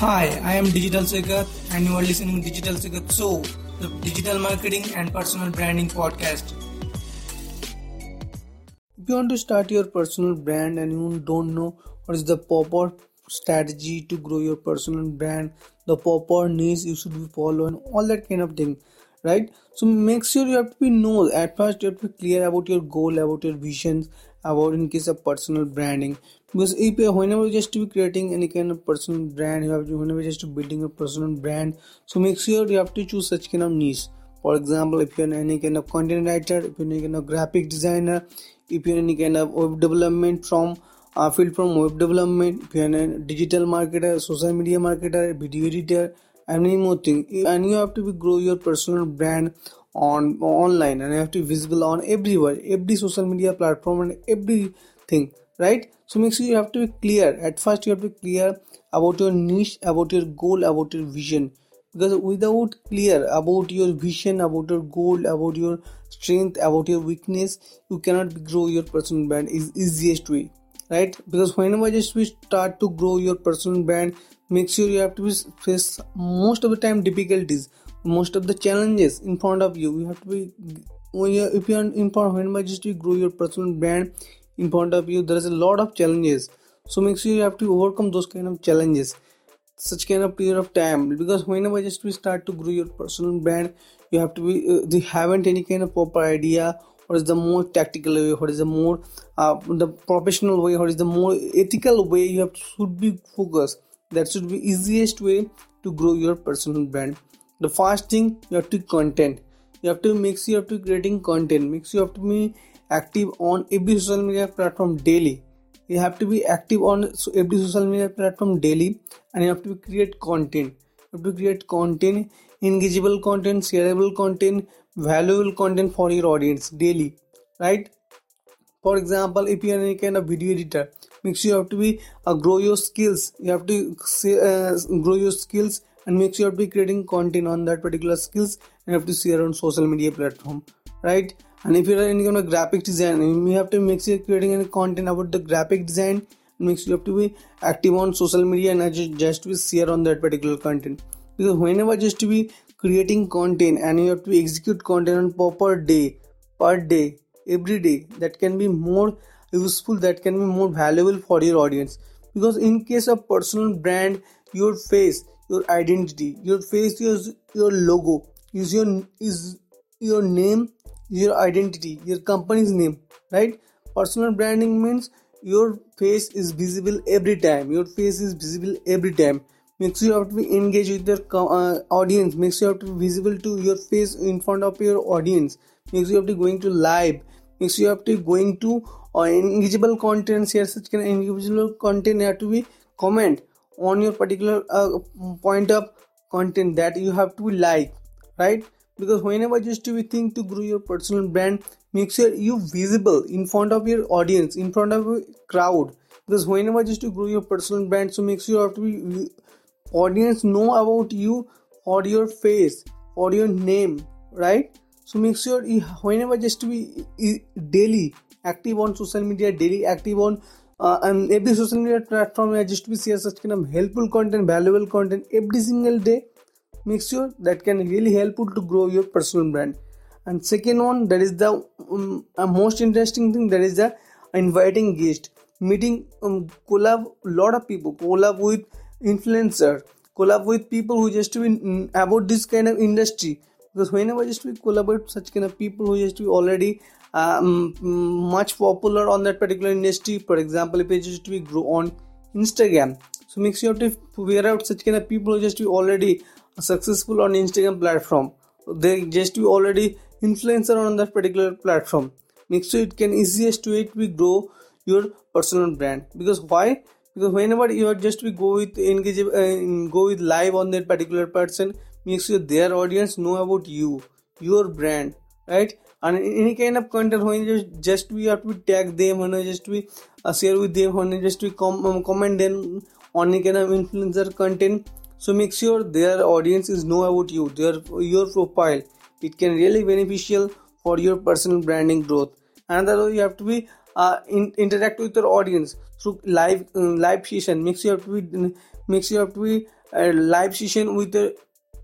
Hi, I am Digital Sigat and you are listening to Digital Secret Show, the digital marketing and personal branding podcast. If you want to start your personal brand and you don't know what is the proper strategy to grow your personal brand, the proper niche you should be following, all that kind of thing, right? So make sure you have to be know at first you have to be clear about your goal, about your visions, about in case of personal branding because if whenever you just be creating any kind of personal brand you have to whenever just building a personal brand so make sure you have to choose such kind of niche. For example if you're any kind of content writer if you're any kind of graphic designer if you're any kind of web development from uh, field from web development if you're a digital marketer social media marketer video editor many more things and you have to be grow your personal brand on online and you have to be visible on everywhere every social media platform and everything right? So make sure you have to be clear. At first you have to be clear about your niche about your goal about your vision. Because without clear about your vision about your goal about your strength about your weakness you cannot grow your personal brand is easiest way right? Because whenever just we start to grow your personal brand make sure you have to be face most of the time difficulties most of the challenges in front of you. You have to be when you if you are in front whenever just you grow your personal brand in front of you there is a lot of challenges. So make sure you have to overcome those kind of challenges. Such kind of period of time. Because whenever just we start to grow your personal brand you have to be uh, they haven't any kind of proper idea what is the more tactical way what is the more uh, the professional way what is the more ethical way you have to, should be focused. That should be easiest way to grow your personal brand. The first thing you have to content. You have to make sure you have to creating content. Make sure you have to be active on every social media platform daily. You have to be active on every social media platform daily and you have to create content. You have to create content engageable content shareable content valuable content for your audience daily right? For example if you are any kind of video editor make sure you have to be uh, grow your skills. You have to uh, grow your skills and make sure you have to be creating content on that particular skills and you have to share on social media platform right and if you're any kind of graphic design you have to make sure creating any content about the graphic design. Make sure you have to be active on social media and just, just be share on that particular content. Because whenever just to be creating content and you have to execute content on proper day per day every day that can be more useful that can be more valuable for your audience. Because in case of personal brand your face your identity your face your your logo is your is your name your identity your company's name right? Personal branding means your face is visible every time. Your face is visible every time. Makes you have to be engaged with your uh, audience. Makes you have to be visible to your face in front of your audience. Makes you have to going to live. Makes you have to going to uh, engageable content. Share such kind of engageable content. Have to be comment on your particular uh, point of content that you have to like right because whenever just you think to grow your personal brand make sure you visible in front of your audience in front of a crowd. Because whenever just to grow your personal brand so make sure you have to be audience know about you or your face or your name right? So make sure you, whenever just to be daily active on social media daily active on uh, and every social media platform I just to be share such kind of helpful content valuable content every single day make sure that can really help you to grow your personal brand. And second one that is the um, most interesting thing that is the inviting guest. Meeting um, collab lot of people. Collab with influencer. Collab with people who just be um, about this kind of industry. Because whenever just we collaborate such kind of people who just to be already um, much popular on that particular industry. For example if it just to be grow on instagram. So make sure to figure out such kind of people who just be already successful on instagram platform. They just be already influencer on that particular platform. Make sure it can easiest way to grow your personal brand. Because why? Because whenever you are just we go with engage uh, go with live on that particular person make sure their audience know about you your brand right? And any kind of content when you just we have to tag them when just we uh, share with them when just we com- um, comment them on any kind of influencer content so make sure their audience is know about you their your profile. It can really beneficial for your personal branding growth. Another way you have to be uh, in, interact with your audience through live uh, live session. Makes you have to be makes you have to be a live session with a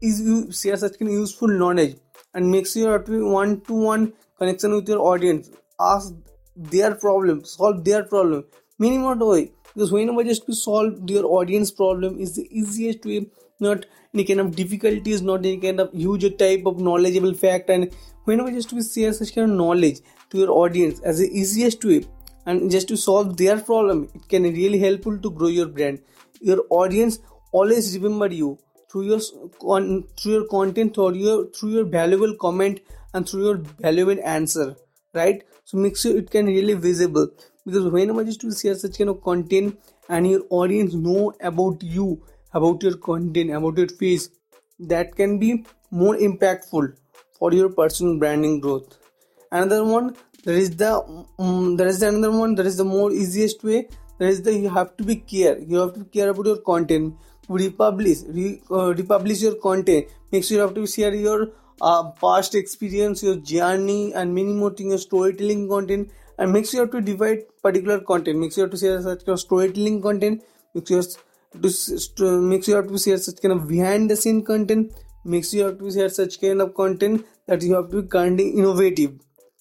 is you share such kind of useful knowledge. And makes you have to be one-to-one connection with your audience. Ask their problem solve their problem minimum way because whenever just to solve your audience problem is the easiest way. Not any kind of difficulties not any kind of huge type of knowledgeable fact. And whenever just to share such kind of knowledge to your audience as the easiest way? And just to solve their problem it can really helpful to grow your brand. Your audience always remember you through your con- through your content through your through your valuable comment and through your valuable answer. Right? So make sure it can really visible because whenever you to share such kind of content and your audience know about you about your content about your face that can be more impactful for your personal branding growth. Another one there is the um, there is the another one there is the more easiest way. There is the you have to be care. You have to care about your content. Republish re, uh, republish your content. Make sure you have to share your uh, past experience your journey and many more things your storytelling content and make sure to divide particular content. Make sure to share such kind of storytelling content. Make sure to make sure to share such kind of behind the scene content. Make sure to share such kind of content that you have to be kind of innovative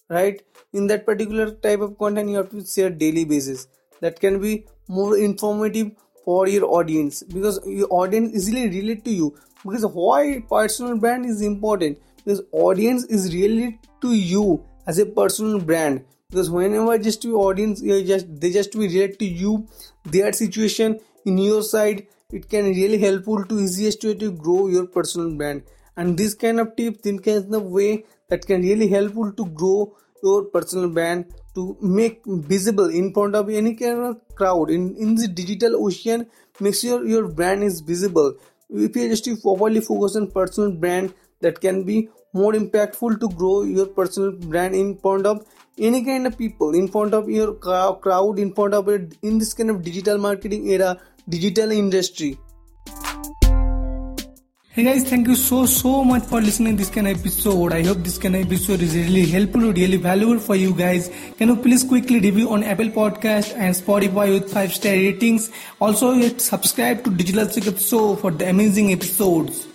right? In that particular type of content you have to share daily basis. That can be more informative for your audience because your audience easily relate to you. Because why personal brand is important? Because audience is related to you as a personal brand because whenever just your audience you just they just will relate to you their situation in your side it can really helpful to easiest way to grow your personal brand. And this kind of tip this kind of way that can really helpful to grow your personal brand to make visible in front of any kind of crowd. In, in the digital ocean make sure your brand is visible. If you just properly focus on personal brand that can be more impactful to grow your personal brand in front of any kind of people in front of your crowd in front of it in this kind of digital marketing era digital industry Hey guys, thank you so so much for listening this kind of episode. I hope this kind of episode is really helpful, really valuable for you guys. Can you please quickly review on Apple Podcast and Spotify with five star ratings? Also, subscribe to Digital Secret Show for the amazing episodes.